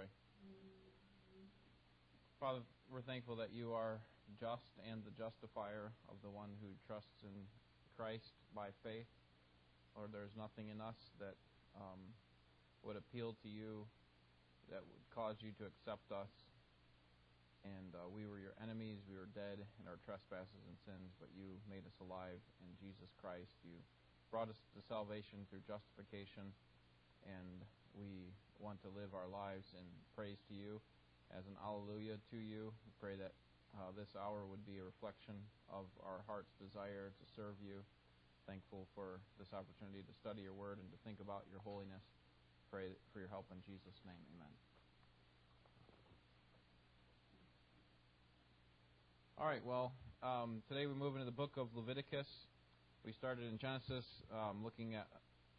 pray. Father, we're thankful that you are just and the justifier of the one who trusts in Christ by faith. Lord, there is nothing in us that um, would appeal to you, that would cause you to accept us. And uh, we were your enemies. We were dead in our trespasses and sins, but you made us alive in Jesus Christ. You brought us to salvation through justification, and we want to live our lives in praise to you as an alleluia to you. We pray that uh, this hour would be a reflection of our heart's desire to serve you. Thankful for this opportunity to study your word and to think about your holiness. Pray for your help in Jesus' name. Amen. All right, well, um, today we move into the book of Leviticus. We started in Genesis um, looking at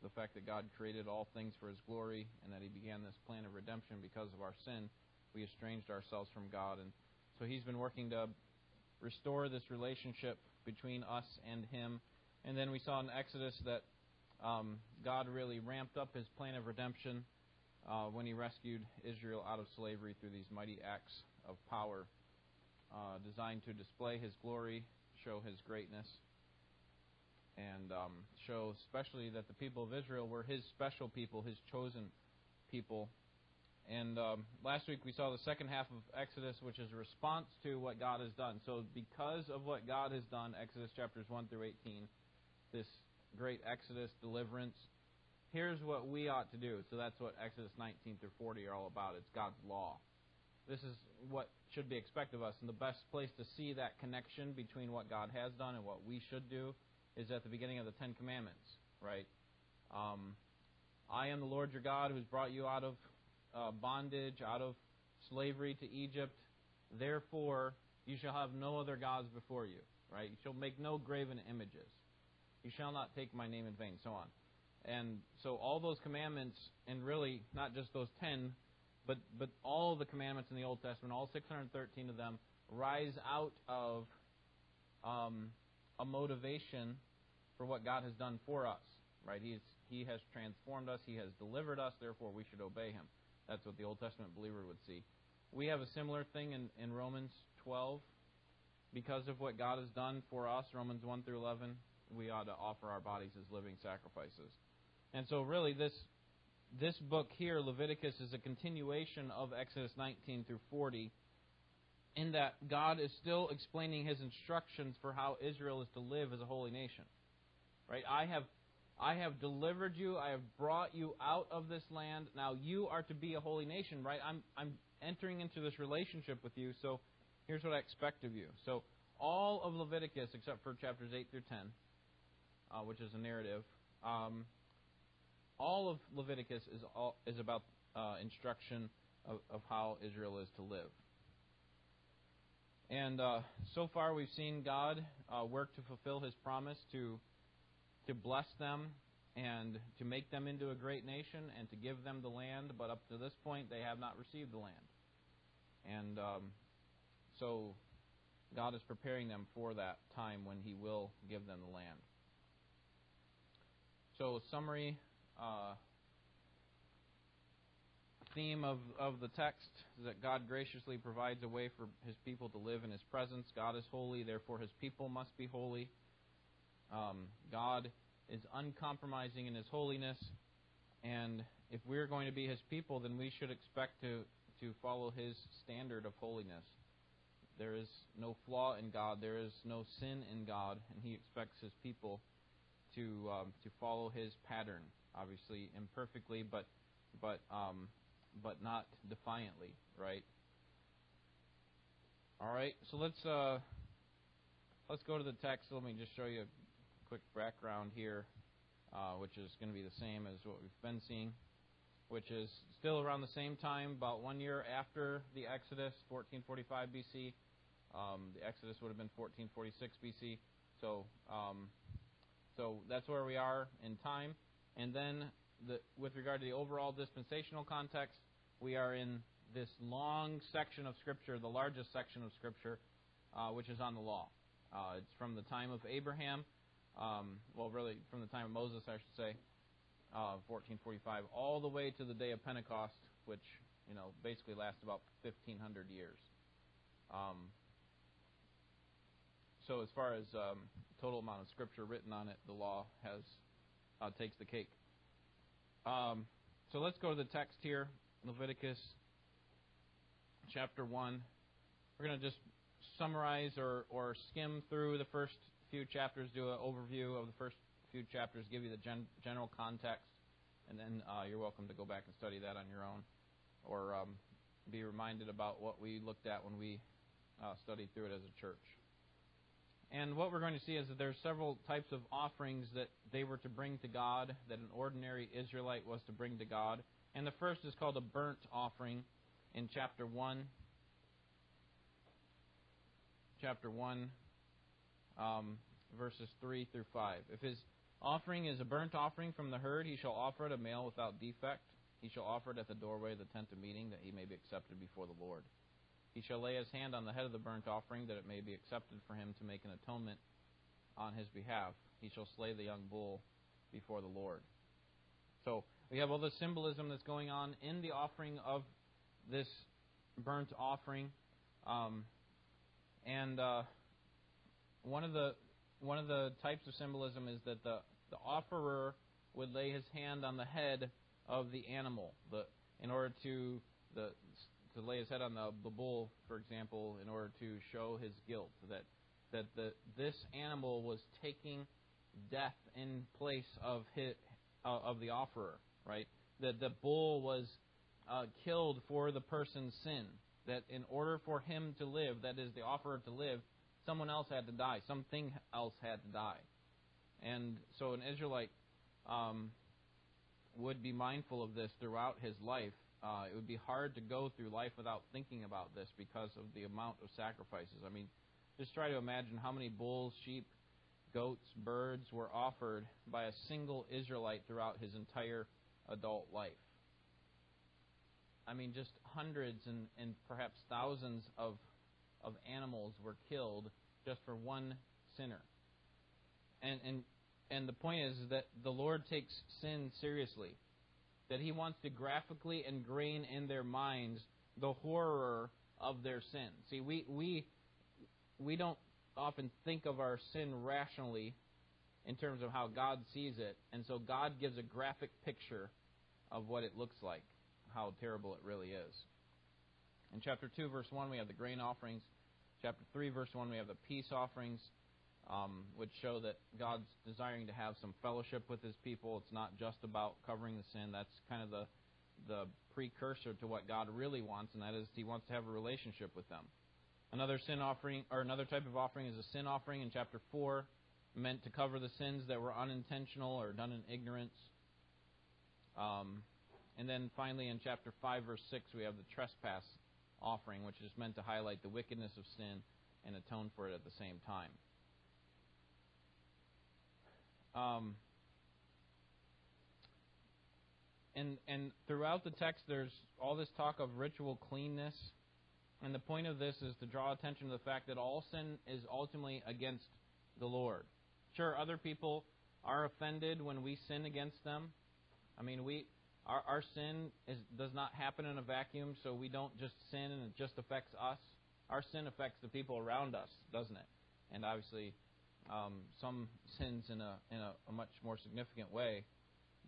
the fact that God created all things for His glory and that He began this plan of redemption because of our sin. We estranged ourselves from God. And so He's been working to restore this relationship between us and Him. And then we saw in Exodus that um, God really ramped up His plan of redemption uh, when He rescued Israel out of slavery through these mighty acts of power uh, designed to display His glory, show His greatness and um, show especially that the people of Israel were his special people, his chosen people. And um, last week we saw the second half of Exodus, which is a response to what God has done. So, because of what God has done, Exodus chapters 1 through 18, this great Exodus deliverance, here's what we ought to do. So, that's what Exodus 19 through 40 are all about. It's God's law. This is what should be expected of us. And the best place to see that connection between what God has done and what we should do is at the beginning of the Ten Commandments, right? Um, I am the Lord your God who's brought you out of uh, bondage, out of slavery to Egypt. Therefore, you shall have no other gods before you, right? You shall make no graven images. You shall not take my name in vain, so on. And so all those commandments, and really not just those ten, but but all the commandments in the Old Testament, all 613 of them, rise out of um, a motivation for what God has done for us. Right? He's, he has transformed us. He has delivered us. Therefore, we should obey Him. That's what the Old Testament believer would see. We have a similar thing in, in Romans 12. Because of what God has done for us, Romans 1 through 11, we ought to offer our bodies as living sacrifices. And so, really, this this book here, Leviticus, is a continuation of Exodus 19 through 40 in that God is still explaining his instructions for how Israel is to live as a holy nation. Right? I have I have delivered you, I have brought you out of this land. Now you are to be a holy nation, right? I'm I'm entering into this relationship with you, so here's what I expect of you. So all of Leviticus except for chapters 8 through 10, uh, which is a narrative, um, all of Leviticus is all, is about uh, instruction of, of how Israel is to live. And uh, so far, we've seen God uh, work to fulfill His promise to to bless them and to make them into a great nation and to give them the land. But up to this point, they have not received the land. And um, so, God is preparing them for that time when He will give them the land. So, summary. Uh, theme of, of the text is that God graciously provides a way for his people to live in his presence. God is holy, therefore his people must be holy. Um, God is uncompromising in his holiness, and if we're going to be his people, then we should expect to, to follow his standard of holiness. There is no flaw in God, there is no sin in God, and he expects his people to um, to follow his pattern. Obviously, imperfectly, but but um, but not defiantly, right? All right, so let's uh, let's go to the text. Let me just show you a quick background here, uh, which is going to be the same as what we've been seeing, which is still around the same time, about one year after the Exodus, 1445 BC. Um, the Exodus would have been 1446 BC. So, um, so that's where we are in time. And then the, with regard to the overall dispensational context, we are in this long section of Scripture, the largest section of Scripture, uh, which is on the law. Uh, it's from the time of Abraham, um, well, really from the time of Moses, I should say, uh, 1445, all the way to the day of Pentecost, which you know, basically lasts about 1,500 years. Um, so as far as um, total amount of scripture written on it, the law has uh, takes the cake. Um, so let's go to the text here, Leviticus chapter one. We're going to just summarize or, or skim through the first few chapters, do an overview of the first few chapters, give you the gen- general context, and then uh, you're welcome to go back and study that on your own, or um, be reminded about what we looked at when we uh, studied through it as a church. And what we're going to see is that there are several types of offerings that they were to bring to God, that an ordinary Israelite was to bring to God. And the first is called a burnt offering in chapter 1. Chapter 1, um, verses 3 through 5. If his offering is a burnt offering from the herd, he shall offer it a male without defect. He shall offer it at the doorway of the tent of meeting, that he may be accepted before the Lord. He shall lay his hand on the head of the burnt offering, that it may be accepted for him to make an atonement on his behalf. He shall slay the young bull before the Lord. So we have all the symbolism that's going on in the offering of this burnt offering, um, and uh, one of the one of the types of symbolism is that the the offerer would lay his hand on the head of the animal, the in order to the to lay his head on the, the bull, for example, in order to show his guilt. That that the this animal was taking death in place of his, uh, of the offerer, right? That the bull was uh, killed for the person's sin. That in order for him to live, that is the offerer to live, someone else had to die. Something else had to die. And so an Israelite um, would be mindful of this throughout his life uh, it would be hard to go through life without thinking about this because of the amount of sacrifices. I mean, just try to imagine how many bulls, sheep, goats, birds were offered by a single Israelite throughout his entire adult life. I mean, just hundreds and, and perhaps thousands of, of animals were killed just for one sinner. And, and, and the point is that the Lord takes sin seriously that he wants to graphically ingrain in their minds the horror of their sin. See, we we we don't often think of our sin rationally in terms of how God sees it, and so God gives a graphic picture of what it looks like, how terrible it really is. In chapter 2, verse 1, we have the grain offerings. Chapter 3, verse 1, we have the peace offerings um, would show that God's desiring to have some fellowship with His people. It's not just about covering the sin. That's kind of the the precursor to what God really wants, and that is He wants to have a relationship with them. Another sin offering, or another type of offering, is a sin offering in chapter four, meant to cover the sins that were unintentional or done in ignorance. Um, and then finally, in chapter five, verse six, we have the trespass offering, which is meant to highlight the wickedness of sin and atone for it at the same time. Um, and and throughout the text, there's all this talk of ritual cleanness, and the point of this is to draw attention to the fact that all sin is ultimately against the Lord. Sure, other people are offended when we sin against them. I mean, we our, our sin is, does not happen in a vacuum, so we don't just sin and it just affects us. Our sin affects the people around us, doesn't it? And obviously, um, some sins in a in a, a much more significant way.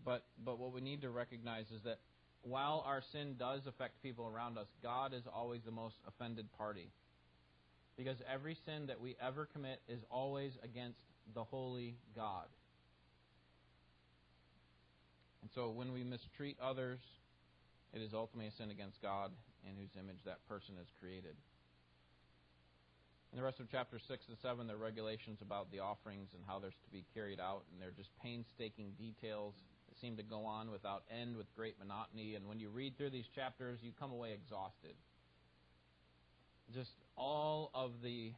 But but what we need to recognize is that while our sin does affect people around us, God is always the most offended party. Because every sin that we ever commit is always against the holy God. And so when we mistreat others, it is ultimately a sin against God in whose image that person is created. In the rest of chapter 6 and 7, there are regulations about the offerings and how they're to be carried out, and they're just painstaking details that seem to go on without end with great monotony. And when you read through these chapters, you come away exhausted. Just all of the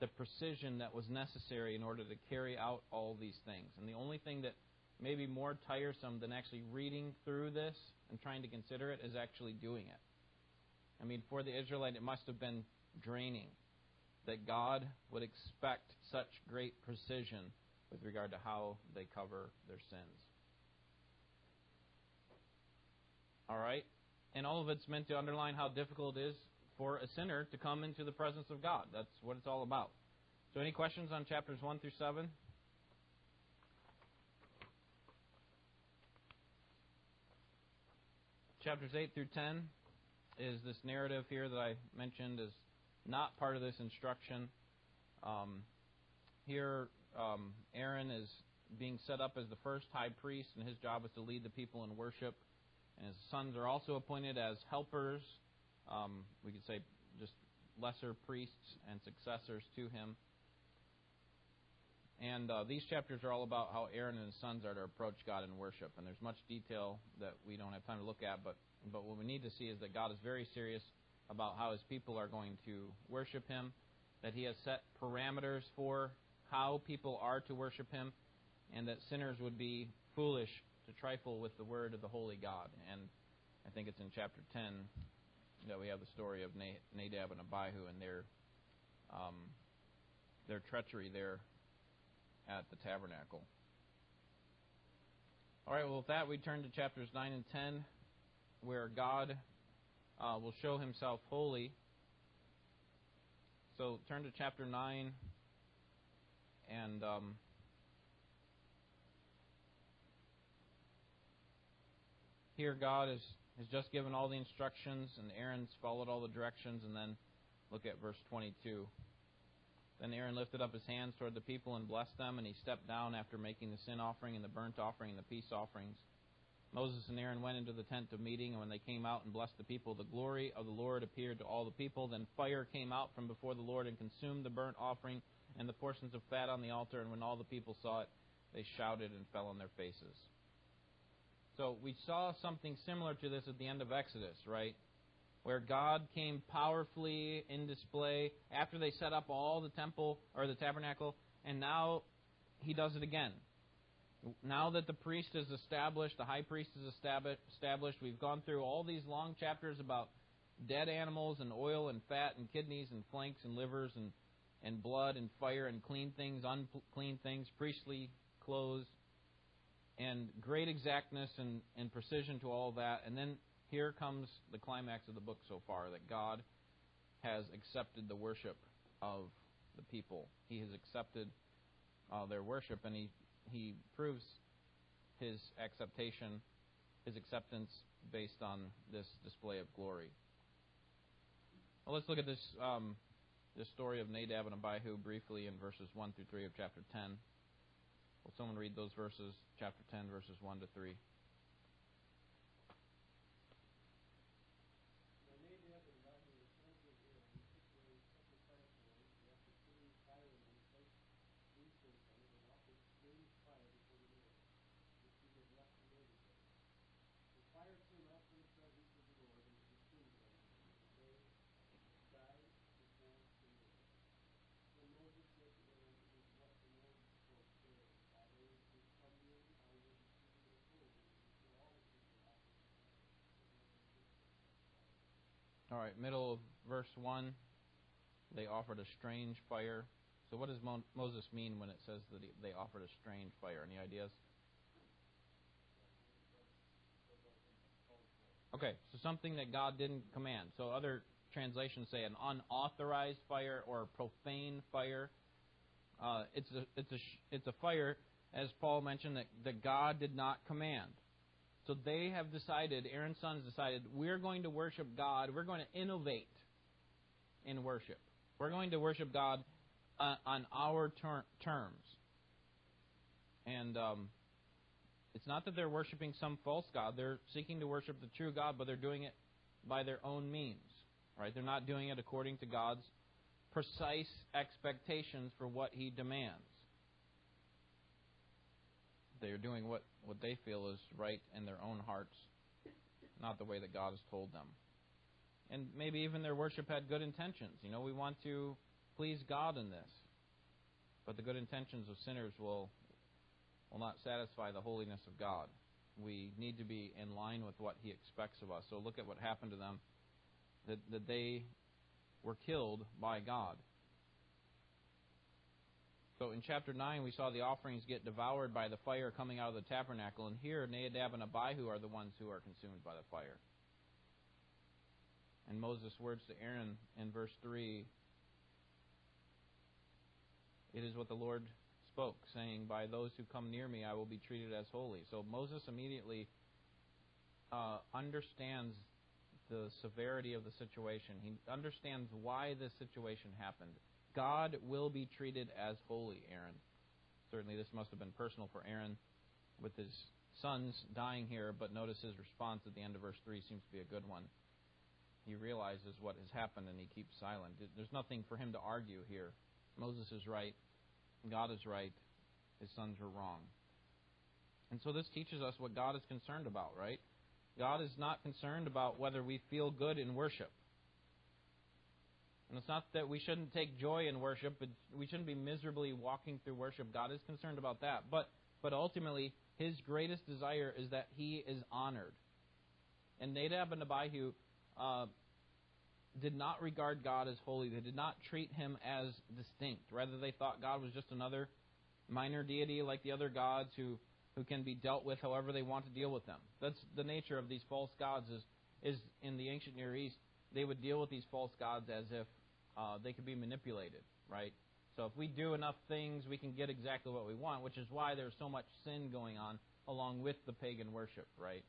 the precision that was necessary in order to carry out all these things. And the only thing that may be more tiresome than actually reading through this and trying to consider it is actually doing it. I mean, for the Israelite, it must have been draining that God would expect such great precision with regard to how they cover their sins. All right? and all of it's meant to underline how difficult it is for a sinner to come into the presence of God. That's what it's all about. So, any questions on chapters 1 through 7? Chapters 8 through 10 is this narrative here that I mentioned is not part of this instruction. Um, here, um, Aaron is being set up as the first high priest, and his job is to lead the people in worship. And his sons are also appointed as helpers. Um, we could say just lesser priests and successors to him. And uh, these chapters are all about how Aaron and his sons are to approach God in worship. And there's much detail that we don't have time to look at, but but what we need to see is that God is very serious about how his people are going to worship him, that he has set parameters for how people are to worship him, and that sinners would be foolish to trifle with the word of the holy God. And I think it's in chapter 10 that we have the story of Nadab and Abihu and their um, their treachery there at the tabernacle. All right, well, with that, we turn to chapters 9 and 10, where God uh, will show himself holy. So turn to chapter 9 and. Um, here God has, has just given all the instructions, and Aaron's followed all the directions, and then look at verse 22. Then Aaron lifted up his hands toward the people and blessed them, and he stepped down after making the sin offering and the burnt offering and the peace offerings. Moses and Aaron went into the tent of meeting, and when they came out and blessed the people, the glory of the Lord appeared to all the people. Then fire came out from before the Lord and consumed the burnt offering and the portions of fat on the altar, and when all the people saw it, they shouted and fell on their faces. So we saw something similar to this at the end of Exodus, right? Where God came powerfully in display after they set up all the temple or the tabernacle, and now he does it again. Now that the priest is established, the high priest is established, we've gone through all these long chapters about dead animals and oil and fat and kidneys and flanks and livers and, and blood and fire and clean things, unclean things, priestly clothes, and great exactness and, and precision to all that. And then here comes the climax of the book so far that God has accepted the worship of the people. He has accepted uh, their worship, and he, he proves his acceptation, his acceptance based on this display of glory. Well, let's look at this, um, this story of Nadab and Abihu briefly in verses 1 through 3 of chapter 10. Will someone read those verses, chapter 10, verses 1 to 3? All right, middle of verse 1, they offered a strange fire. So, what does Mo- Moses mean when it says that he, they offered a strange fire? Any ideas? Okay, so something that God didn't command. So, other translations say an unauthorized fire or a profane fire. Uh, it's a it's a it's a fire, as Paul mentioned, that, that God did not command. So they have decided, Aaron's sons decided, we're going to worship God. We're going to innovate in worship. We're going to worship God uh, on our ter- terms. And um, it's not that they're worshiping some false God. They're seeking to worship the true God, but they're doing it by their own means. Right? They're not doing it according to God's precise expectations for what He demands. They are doing what, what they feel is right in their own hearts, not the way that God has told them. And maybe even their worship had good intentions. You know, we want to please God in this. But the good intentions of sinners will, will not satisfy the holiness of God. We need to be in line with what He expects of us. So look at what happened to them that, that they were killed by God. So in chapter 9, we saw the offerings get devoured by the fire coming out of the tabernacle. And here, Nadab and Abihu are the ones who are consumed by the fire. And Moses' words to Aaron in verse 3 it is what the Lord spoke, saying, By those who come near me, I will be treated as holy. So Moses immediately uh, understands the severity of the situation. He understands why this situation happened. God will be treated as holy, Aaron. Certainly, this must have been personal for Aaron with his sons dying here, but notice his response at the end of verse 3 seems to be a good one. He realizes what has happened and he keeps silent. There's nothing for him to argue here. Moses is right. God is right. His sons are wrong. And so this teaches us what God is concerned about, right? God is not concerned about whether we feel good in worship. And it's not that we shouldn't take joy in worship, but we shouldn't be miserably walking through worship. God is concerned about that. But but ultimately, his greatest desire is that he is honored. And Nadab and Abihu uh, did not regard God as holy. They did not treat him as distinct. Rather, they thought God was just another minor deity like the other gods who, who can be dealt with however they want to deal with them. That's the nature of these false gods is, is in the ancient Near East, they would deal with these false gods as if uh, they could be manipulated, right? So if we do enough things, we can get exactly what we want, which is why there's so much sin going on along with the pagan worship, right?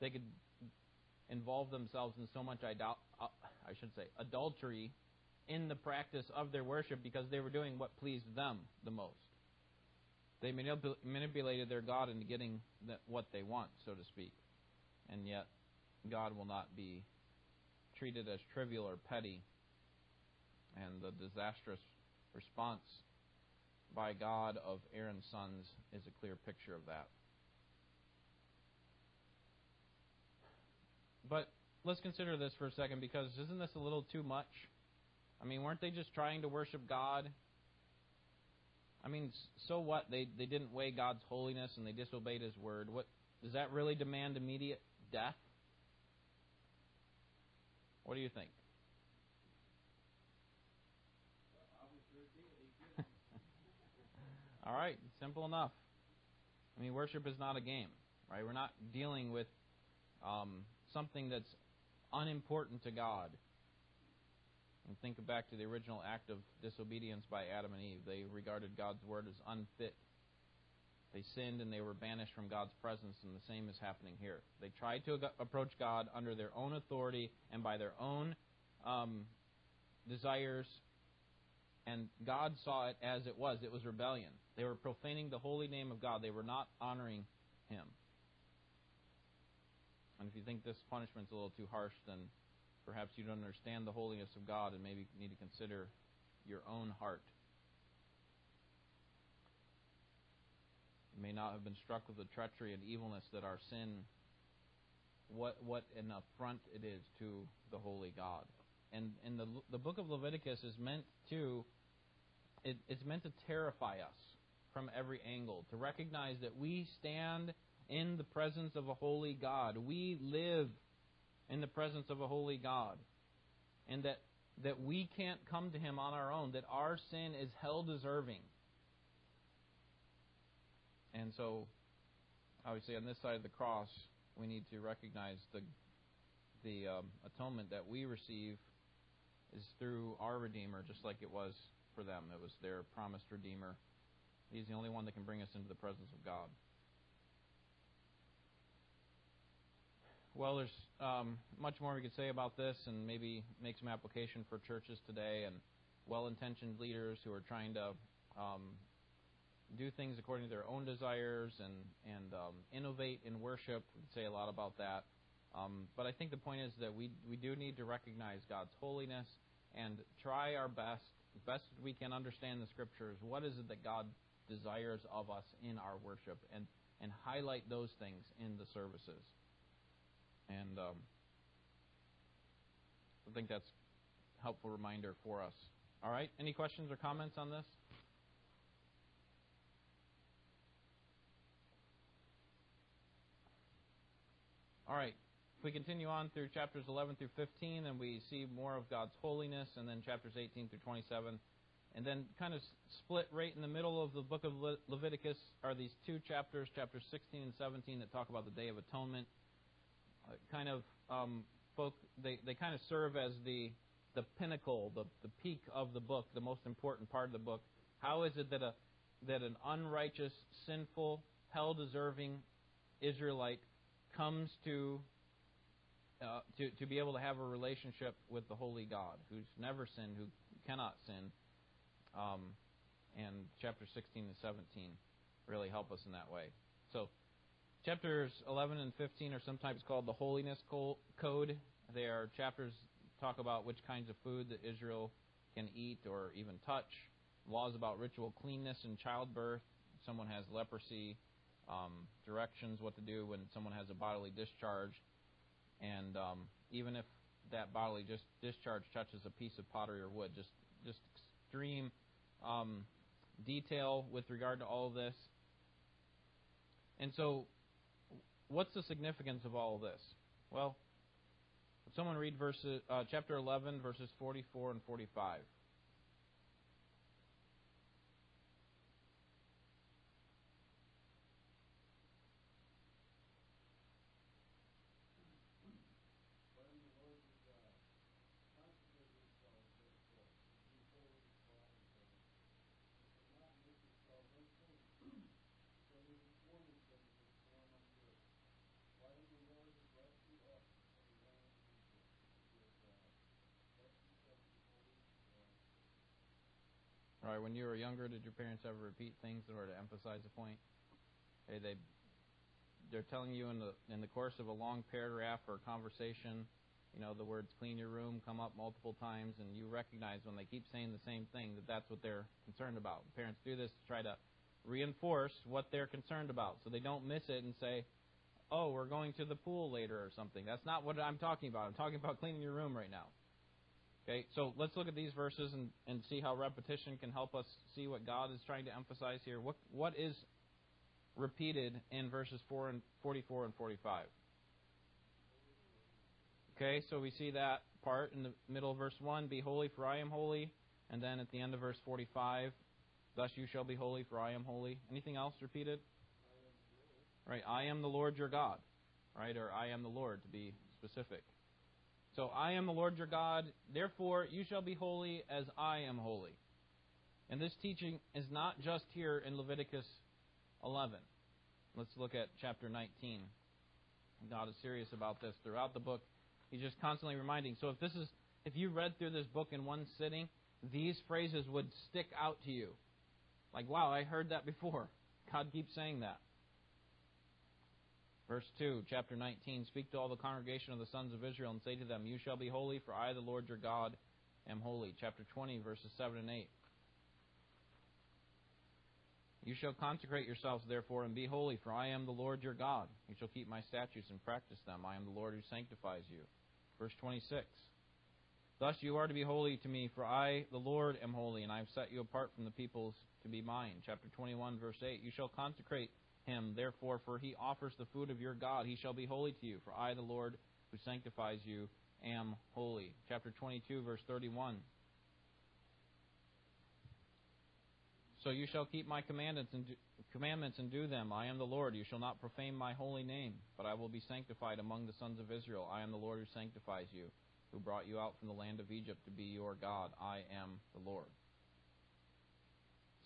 They could involve themselves in so much idol- uh, I should say adultery in the practice of their worship because they were doing what pleased them the most. They manip- manipulated their God into getting the, what they want, so to speak. And yet, God will not be treated as trivial or petty. And the disastrous response by God of Aaron's sons is a clear picture of that. But let's consider this for a second because isn't this a little too much? I mean, weren't they just trying to worship God? I mean, so what? They they didn't weigh God's holiness and they disobeyed His word. What does that really demand immediate death? What do you think? All right, simple enough. I mean, worship is not a game, right? We're not dealing with um, something that's unimportant to God. And think back to the original act of disobedience by Adam and Eve. They regarded God's word as unfit. They sinned and they were banished from God's presence, and the same is happening here. They tried to approach God under their own authority and by their own um, desires, and God saw it as it was. It was rebellion. They were profaning the holy name of God. They were not honoring Him. And if you think this punishment's a little too harsh, then perhaps you don't understand the holiness of God and maybe need to consider your own heart. You may not have been struck with the treachery and evilness that our sin, what, what an affront it is to the holy God. And, and the, the book of Leviticus is meant to, it, it's meant to terrify us from every angle, to recognize that we stand in the presence of a holy God. We live in the presence of a holy God. And that, that we can't come to Him on our own, that our sin is hell deserving. And so, obviously, on this side of the cross, we need to recognize the, the um, atonement that we receive is through our Redeemer, just like it was for them. It was their promised Redeemer. He's the only one that can bring us into the presence of God. Well, there's um, much more we could say about this and maybe make some application for churches today and well intentioned leaders who are trying to um, do things according to their own desires and, and um, innovate in worship. We could say a lot about that. Um, but I think the point is that we, we do need to recognize God's holiness and try our best, best we can understand the scriptures. What is it that God desires of us in our worship? And, and highlight those things in the services. And um, I think that's a helpful reminder for us. All right. Any questions or comments on this? All right. We continue on through chapters 11 through 15, then we see more of God's holiness, and then chapters 18 through 27. And then, kind of split right in the middle of the book of Le- Leviticus, are these two chapters, chapters 16 and 17, that talk about the Day of Atonement. Uh, kind of um, spoke. They they kind of serve as the the pinnacle, the the peak of the book, the most important part of the book. How is it that a that an unrighteous, sinful, hell deserving Israelite comes to uh, to to be able to have a relationship with the holy God, who's never sinned, who cannot sin. Um, and chapter 16 and 17 really help us in that way. So, chapters 11 and 15 are sometimes called the holiness code. They are chapters talk about which kinds of food that Israel can eat or even touch. Laws about ritual cleanness and childbirth. Someone has leprosy. Um, directions what to do when someone has a bodily discharge and um, even if that bodily just discharge touches a piece of pottery or wood, just just extreme um, detail with regard to all of this. And so, what's the significance of all of this? Well, someone read verses, uh, chapter 11, verses 44 and 45. Right. When you were younger, did your parents ever repeat things in order to emphasize a point? Okay, they they're telling you in the in the course of a long paragraph or conversation, you know, the words "clean your room" come up multiple times, and you recognize when they keep saying the same thing that that's what they're concerned about. Parents do this to try to reinforce what they're concerned about, so they don't miss it and say, "Oh, we're going to the pool later" or something. That's not what I'm talking about. I'm talking about cleaning your room right now. Okay, so let's look at these verses and, and see how repetition can help us see what God is trying to emphasize here. What what is repeated in verses 4 and 44 and 45? Okay, so we see that part in the middle of verse 1, be holy for I am holy, and then at the end of verse 45, thus you shall be holy for I am holy. Anything else repeated? Right, I am the Lord your God. Right, or I am the Lord to be specific. So I am the Lord your God, therefore you shall be holy as I am holy. And this teaching is not just here in Leviticus 11. Let's look at chapter 19. God is serious about this throughout the book. He's just constantly reminding. So if this is if you read through this book in one sitting, these phrases would stick out to you. Like, wow, I heard that before. God keeps saying that. Verse 2, chapter 19 Speak to all the congregation of the sons of Israel and say to them, You shall be holy, for I, the Lord your God, am holy. Chapter 20, verses 7 and 8. You shall consecrate yourselves, therefore, and be holy, for I am the Lord your God. You shall keep my statutes and practice them. I am the Lord who sanctifies you. Verse 26. Thus you are to be holy to me, for I, the Lord, am holy, and I have set you apart from the peoples to be mine. Chapter 21, verse 8. You shall consecrate him. Therefore, for he offers the food of your God, he shall be holy to you. For I, the Lord, who sanctifies you, am holy. Chapter 22, verse 31. So you shall keep my commandments and do, commandments and do them. I am the Lord. You shall not profane my holy name, but I will be sanctified among the sons of Israel. I am the Lord who sanctifies you, who brought you out from the land of Egypt to be your God. I am the Lord.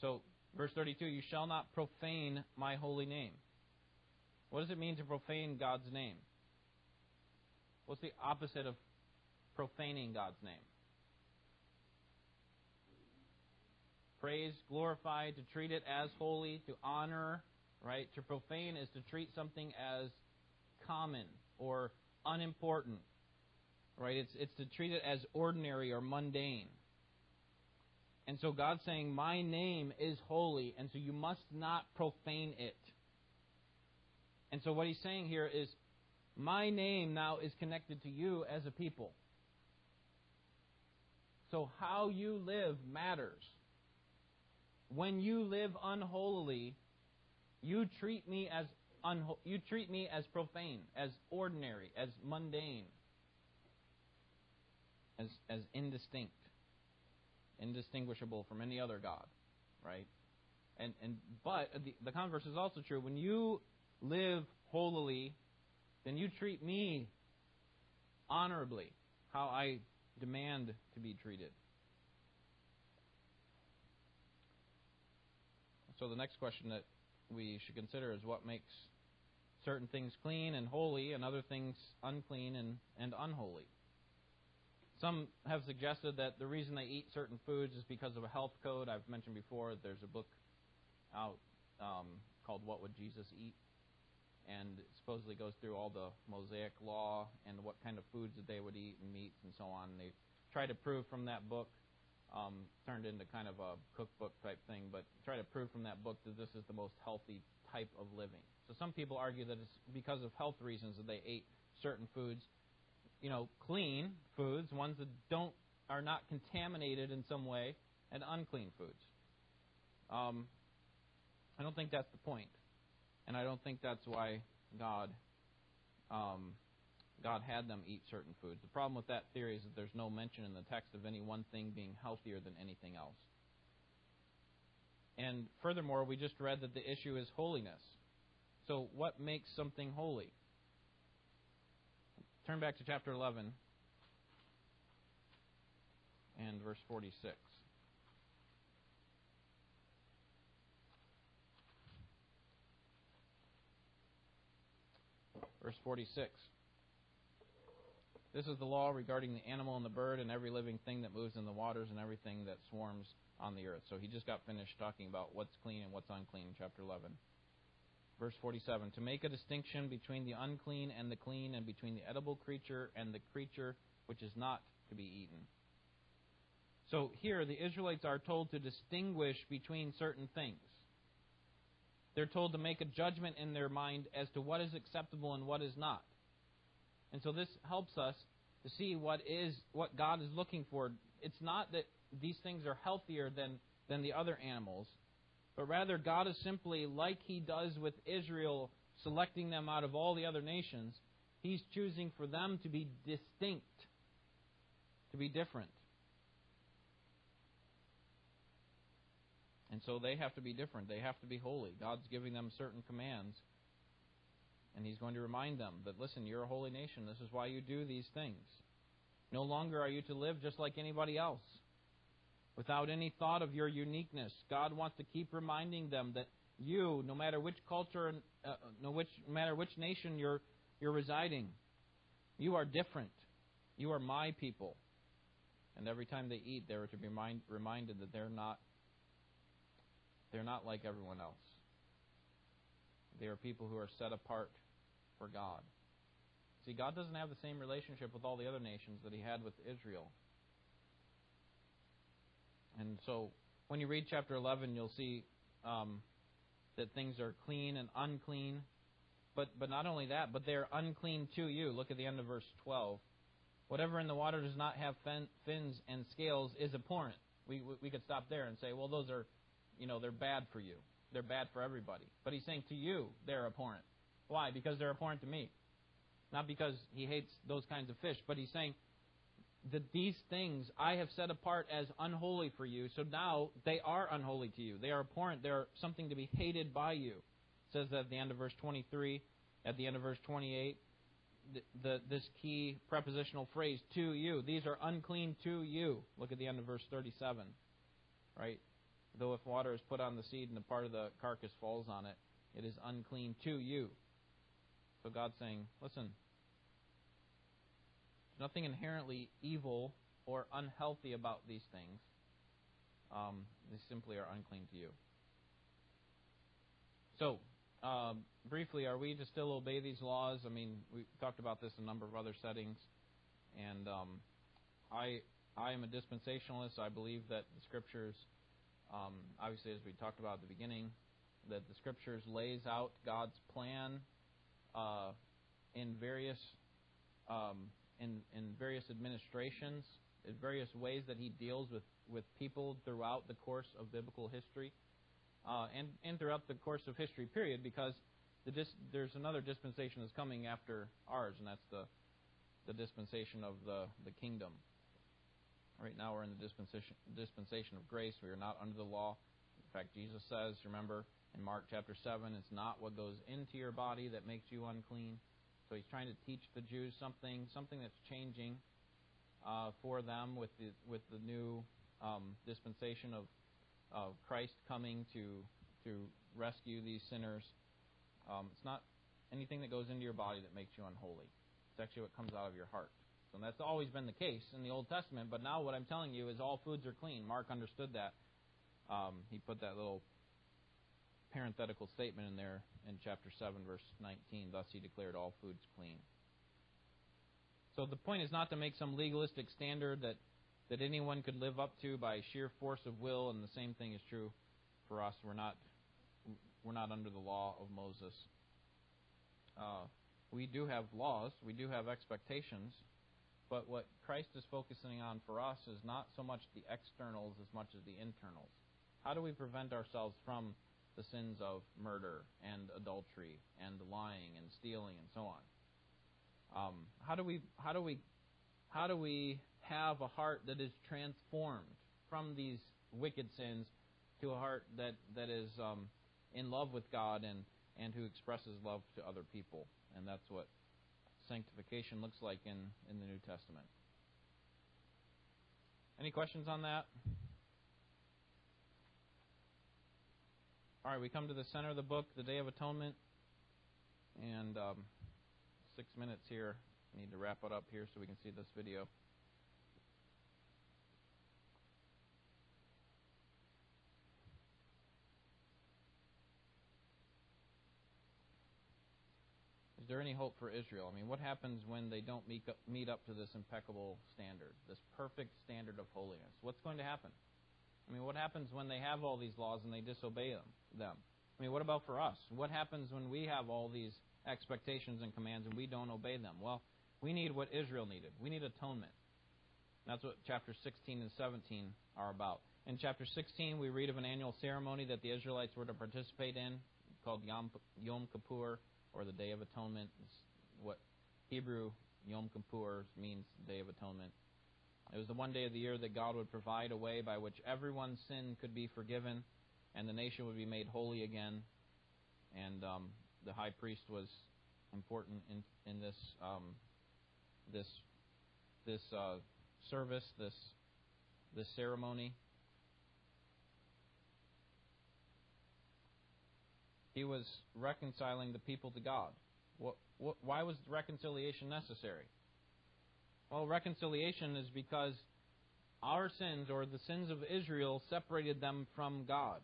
So Verse 32 You shall not profane my holy name. What does it mean to profane God's name? What's the opposite of profaning God's name? Praise, glorify, to treat it as holy, to honor, right? To profane is to treat something as common or unimportant, right? It's, it's to treat it as ordinary or mundane. And so God's saying, My name is holy, and so you must not profane it. And so what he's saying here is, My name now is connected to you as a people. So how you live matters. When you live unholily, you treat me as unho- you treat me as profane, as ordinary, as mundane, as as indistinct indistinguishable from any other god, right? And and but the, the converse is also true. When you live holily, then you treat me honorably, how I demand to be treated. So the next question that we should consider is what makes certain things clean and holy and other things unclean and, and unholy. Some have suggested that the reason they eat certain foods is because of a health code. I've mentioned before there's a book out um, called What Would Jesus Eat? And it supposedly goes through all the Mosaic law and what kind of foods that they would eat and meats and so on. They try to prove from that book um, turned into kind of a cookbook type thing, but try to prove from that book that this is the most healthy type of living. So some people argue that it's because of health reasons that they ate certain foods, you know, clean foods, ones that don't are not contaminated in some way, and unclean foods. Um, I don't think that's the point, and I don't think that's why God um, God had them eat certain foods. The problem with that theory is that there's no mention in the text of any one thing being healthier than anything else. And furthermore, we just read that the issue is holiness. So, what makes something holy? Turn back to chapter 11 and verse 46. Verse 46. This is the law regarding the animal and the bird and every living thing that moves in the waters and everything that swarms on the earth. So he just got finished talking about what's clean and what's unclean in chapter 11. Verse 47 To make a distinction between the unclean and the clean, and between the edible creature and the creature which is not to be eaten. So here, the Israelites are told to distinguish between certain things. They're told to make a judgment in their mind as to what is acceptable and what is not. And so this helps us to see what is what God is looking for. It's not that these things are healthier than, than the other animals, but rather God is simply like he does with Israel, selecting them out of all the other nations, he's choosing for them to be distinct, to be different. And so they have to be different. They have to be holy. God's giving them certain commands and he's going to remind them that, listen, you're a holy nation. This is why you do these things. No longer are you to live just like anybody else, without any thought of your uniqueness. God wants to keep reminding them that you, no matter which culture, uh, no, which, no matter which nation you're, you're residing, you are different. You are my people. And every time they eat, they're to be remind, reminded that they're not, they're not like everyone else. They are people who are set apart for God. See, God doesn't have the same relationship with all the other nations that he had with Israel. And so when you read chapter 11, you'll see um, that things are clean and unclean. But, but not only that, but they're unclean to you. Look at the end of verse 12. Whatever in the water does not have fin, fins and scales is abhorrent. We, we, we could stop there and say, well, those are, you know, they're bad for you. They're bad for everybody. But he's saying to you, they're abhorrent. Why? Because they're abhorrent to me. Not because he hates those kinds of fish, but he's saying that these things I have set apart as unholy for you, so now they are unholy to you. They are abhorrent. They are something to be hated by you. It says that at the end of verse 23, at the end of verse 28, the, the, this key prepositional phrase, to you. These are unclean to you. Look at the end of verse 37. Right? Though if water is put on the seed and a part of the carcass falls on it, it is unclean to you. So God's saying, listen, nothing inherently evil or unhealthy about these things. Um, they simply are unclean to you. So, um, briefly, are we to still obey these laws? I mean, we talked about this in a number of other settings, and um, I I am a dispensationalist. I believe that the scriptures, um, obviously, as we talked about at the beginning, that the scriptures lays out God's plan uh, in various um, in in various administrations, in various ways that he deals with with people throughout the course of biblical history, uh, and and throughout the course of history. Period, because the dis- there's another dispensation that's coming after ours, and that's the the dispensation of the the kingdom. Right now, we're in the dispensation dispensation of grace. We are not under the law. In fact, Jesus says, remember, in Mark chapter 7, it's not what goes into your body that makes you unclean, So he's trying to teach the Jews something, something that's changing uh, for them with the with the new um, dispensation of of Christ coming to to rescue these sinners. Um, it's not anything that goes into your body that makes you unholy. It's actually what comes out of your heart. So that's always been the case in the Old Testament. But now what I'm telling you is all foods are clean. Mark understood that. Um, he put that little parenthetical statement in there in chapter 7, verse 19. Thus he declared all foods clean. So the point is not to make some legalistic standard that, that anyone could live up to by sheer force of will, and the same thing is true for us. We're not, we're not under the law of Moses. Uh, we do have laws, we do have expectations, but what Christ is focusing on for us is not so much the externals as much as the internals. How do we prevent ourselves from the sins of murder and adultery and lying and stealing and so on? Um, how do we how do we how do we have a heart that is transformed from these wicked sins to a heart that that is um, in love with God and and who expresses love to other people? And that's what sanctification looks like in in the New Testament. Any questions on that? All right, we come to the center of the book, the Day of Atonement, and um, six minutes here. I need to wrap it up here so we can see this video. Is there any hope for Israel? I mean, what happens when they don't meet up, meet up to this impeccable standard, this perfect standard of holiness? What's going to happen? I mean, what happens when they have all these laws and they disobey them? I mean, what about for us? What happens when we have all these expectations and commands and we don't obey them? Well, we need what Israel needed. We need atonement. That's what chapter 16 and 17 are about. In chapter 16, we read of an annual ceremony that the Israelites were to participate in called Yom, Yom Kippur, or the Day of Atonement. It's what Hebrew Yom Kippur means, Day of Atonement. It was the one day of the year that God would provide a way by which everyone's sin could be forgiven and the nation would be made holy again. And um, the high priest was important in in this um, this this uh, service, this this ceremony. He was reconciling the people to God. What, what, why was reconciliation necessary? Well, reconciliation is because our sins, or the sins of Israel, separated them from God.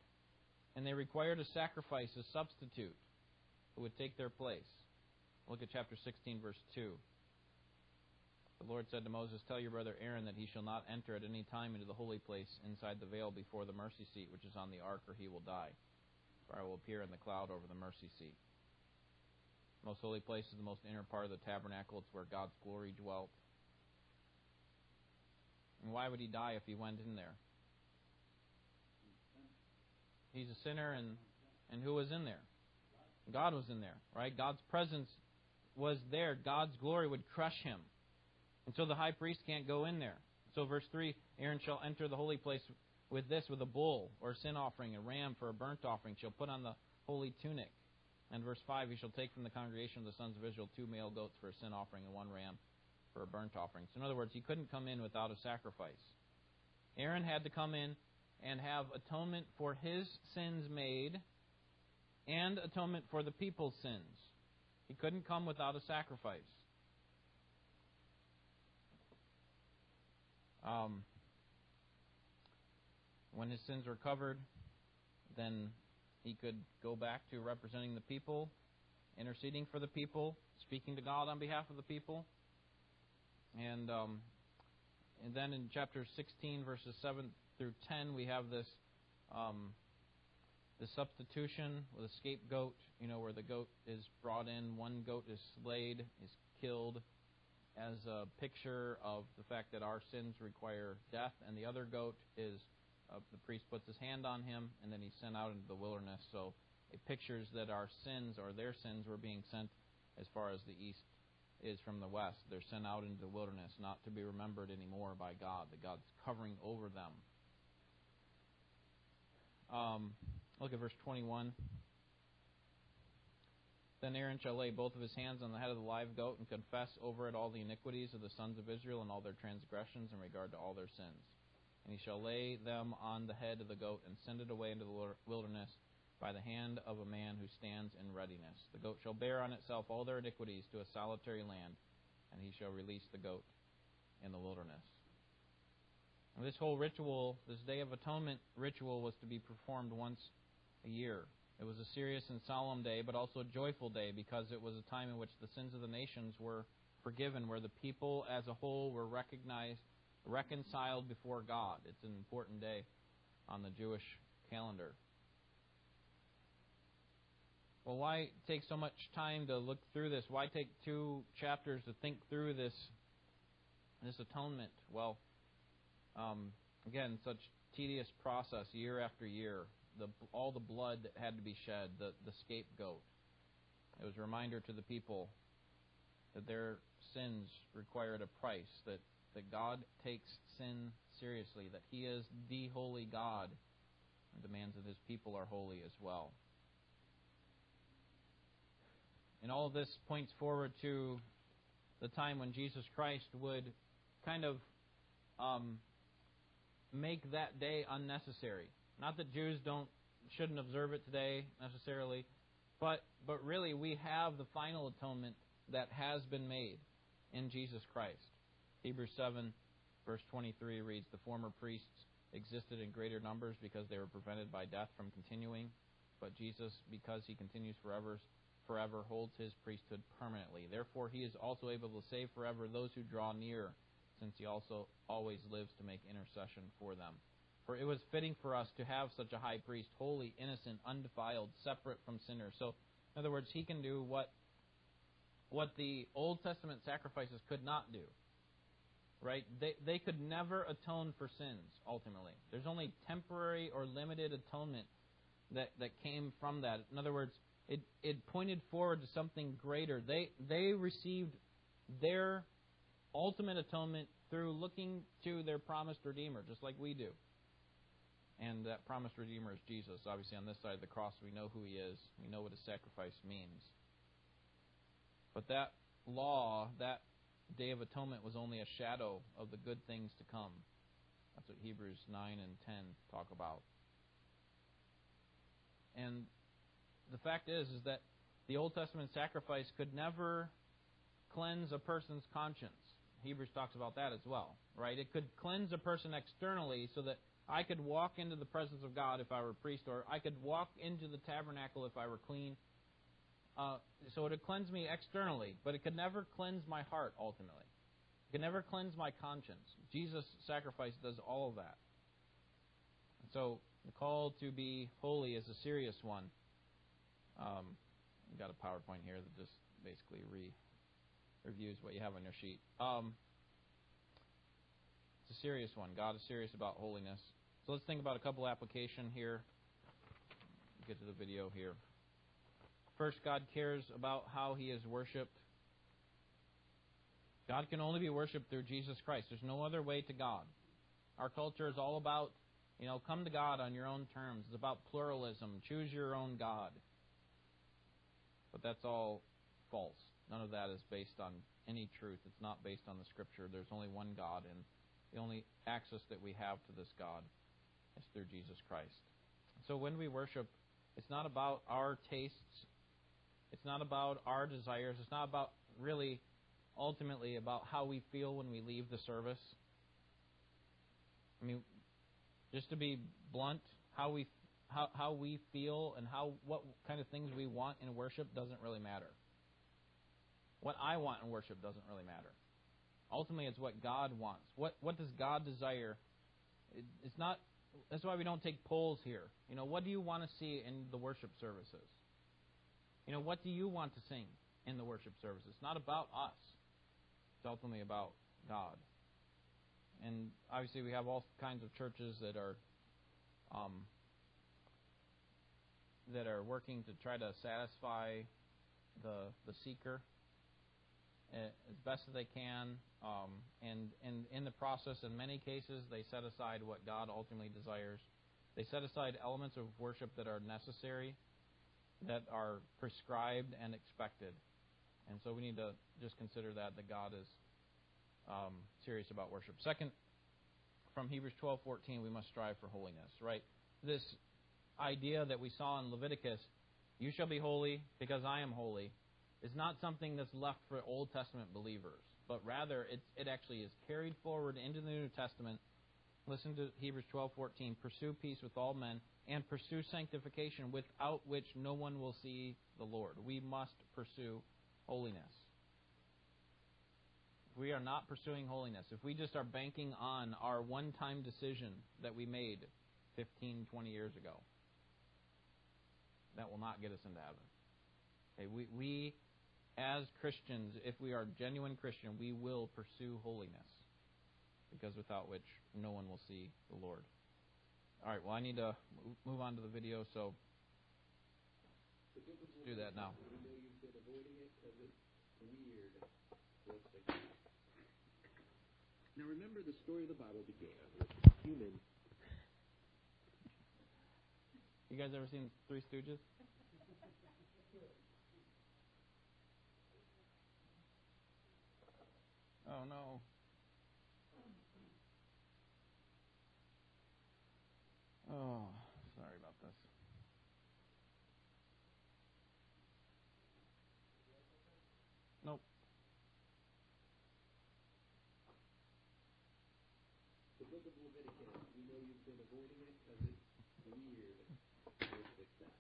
And they required a sacrifice, a substitute, who would take their place. Look at chapter 16, verse 2. The Lord said to Moses, Tell your brother Aaron that he shall not enter at any time into the holy place inside the veil before the mercy seat which is on the ark, or he will die. For I will appear in the cloud over the mercy seat. The most holy place is the most inner part of the tabernacle. It's where God's glory dwelt. And why would he die if he went in there? He's a sinner, and, and who was in there? God was in there, right? God's presence was there. God's glory would crush him. And so the high priest can't go in there. So, verse 3 Aaron shall enter the holy place with this, with a bull or a sin offering, a ram for a burnt offering, shall put on the holy tunic. And verse 5 He shall take from the congregation of the sons of Israel two male goats for a sin offering and one ram for a burnt offering. So, in other words, he couldn't come in without a sacrifice. Aaron had to come in and have atonement for his sins made and atonement for the people's sins. He couldn't come without a sacrifice. Um, when his sins were covered, then he could go back to representing the people, interceding for the people, speaking to God on behalf of the people. And um, and then in chapter 16, verses 7 through 10, we have this um, the substitution with a scapegoat, you know, where the goat is brought in, one goat is slayed, is killed, as a picture of the fact that our sins require death, and the other goat is uh, the priest puts his hand on him, and then he's sent out into the wilderness. So it pictures that our sins or their sins were being sent as far as the east is from the west. They're sent out into the wilderness, not to be remembered anymore by God. That God's covering over them. Um, look at verse 21. Then Aaron shall lay both of his hands on the head of the live goat and confess over it all the iniquities of the sons of Israel and all their transgressions in regard to all their sins. And he shall lay them on the head of the goat and send it away into the wilderness by the hand of a man who stands in readiness. The goat shall bear on itself all their iniquities to a solitary land, and he shall release the goat in the wilderness. And this whole ritual, this Day of Atonement ritual, was to be performed once a year. It was a serious and solemn day, but also a joyful day because it was a time in which the sins of the nations were forgiven, where the people as a whole were recognized, reconciled before God. It's an important day on the Jewish calendar. Well, why take so much time to look through this? Why take two chapters to think through this this atonement? Well, um, again, such tedious process year after year the, all the blood that had to be shed, the, the scapegoat. It was a reminder to the people that their sins required a price, that, that God takes sin seriously, that He is the holy God and demands that His people are holy as well. And all this points forward to the time when Jesus Christ would kind of um, make that day unnecessary. Not that Jews don't shouldn't observe it today necessarily, but but really we have the final atonement that has been made in Jesus Christ. Hebrews 7 verse 23 reads the former priests existed in greater numbers because they were prevented by death from continuing, but Jesus because he continues forever forever holds his priesthood permanently. Therefore he is also able to save forever those who draw near, since he also always lives to make intercession for them. For it was fitting for us to have such a high priest, holy, innocent, undefiled, separate from sinners. So, in other words, he can do what what the Old Testament sacrifices could not do. Right? They they could never atone for sins ultimately. There's only temporary or limited atonement that that came from that. In other words, it it pointed forward to something greater. They they received their ultimate atonement through looking to their promised redeemer, just like we do. And that promised Redeemer is Jesus. Obviously, on this side of the cross, we know who he is. We know what his sacrifice means. But that law, that Day of Atonement, was only a shadow of the good things to come. That's what Hebrews 9 and 10 talk about. And the fact is, is that the Old Testament sacrifice could never cleanse a person's conscience. Hebrews talks about that as well, right? It could cleanse a person externally so that I could walk into the presence of God if I were a priest, or I could walk into the tabernacle if I were clean. Uh, so it would cleanse me externally, but it could never cleanse my heart ultimately. It could never cleanse my conscience. Jesus' sacrifice does all of that. And so the call to be holy is a serious one. Um, I've got a PowerPoint here that just basically re reviews what you have on your sheet. Um, it's a serious one. God is serious about holiness. So let's think about a couple application here. Get to the video here. First, God cares about how he is worshipped. God can only be worshipped through Jesus Christ. There's no other way to God. Our culture is all about, you know, come to God on your own terms. It's about pluralism. Choose your own God. But that's all false. None of that is based on any truth. It's not based on the Scripture. There's only one God, and the only access that we have to this God is through Jesus Christ. So when we worship, it's not about our tastes. It's not about our desires. It's not about really, ultimately, about how we feel when we leave the service. I mean, just to be blunt, how we how, how we feel and how what kind of things we want in worship doesn't really matter. What I want in worship doesn't really matter. Ultimately, it's what God wants. What what does God desire? It, it's not. That's why we don't take polls here. You know, what do you want to see in the worship services? You know, what do you want to sing in the worship services? It's not about us. It's ultimately about God. And obviously, we have all kinds of churches that are um, that are working to try to satisfy the the seeker as best as they can. Um, and, and in the process, in many cases, they set aside what God ultimately desires. They set aside elements of worship that are necessary. that are prescribed and expected. And so we need to just consider that that God is um, serious about worship. Second, from Hebrews 12:14, we must strive for holiness. Right? This idea that we saw in Leviticus, "You shall be holy because I am holy," is not something that's left for Old Testament believers, but rather it, actually is carried forward into the New Testament. Listen to Hebrews 12:14. Pursue peace with all men and pursue sanctification, without which no one will see the Lord. We must pursue holiness. We are not pursuing holiness, if we just are banking on our one-time decision that we made 15, 20 years ago, that will not get us into heaven. Okay, we, we as Christians, if we are genuine Christian, we will pursue holiness, because without which no one will see the Lord. All right, well, I need to move on to the video, so do that now. Now remember the story of the Bible began with human. You guys ever seen Three Stooges? Oh no. Oh, sorry about this. Nope. The book of Leviticus, know you've been avoiding it because it's weird. Let's fix that.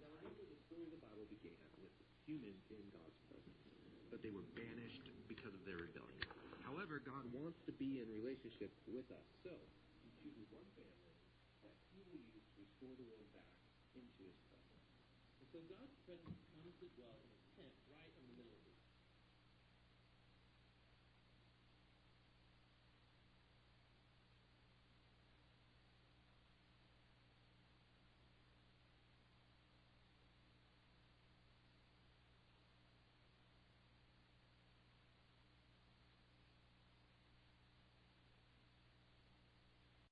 Now remember the story of the Bible began with humans in God's presence, but they were banished because of their rebellion. However, God wants to be in relationship with us, so He chooses one family that He will use to restore the world back into His presence. And so God's presence comes to dwell in a tent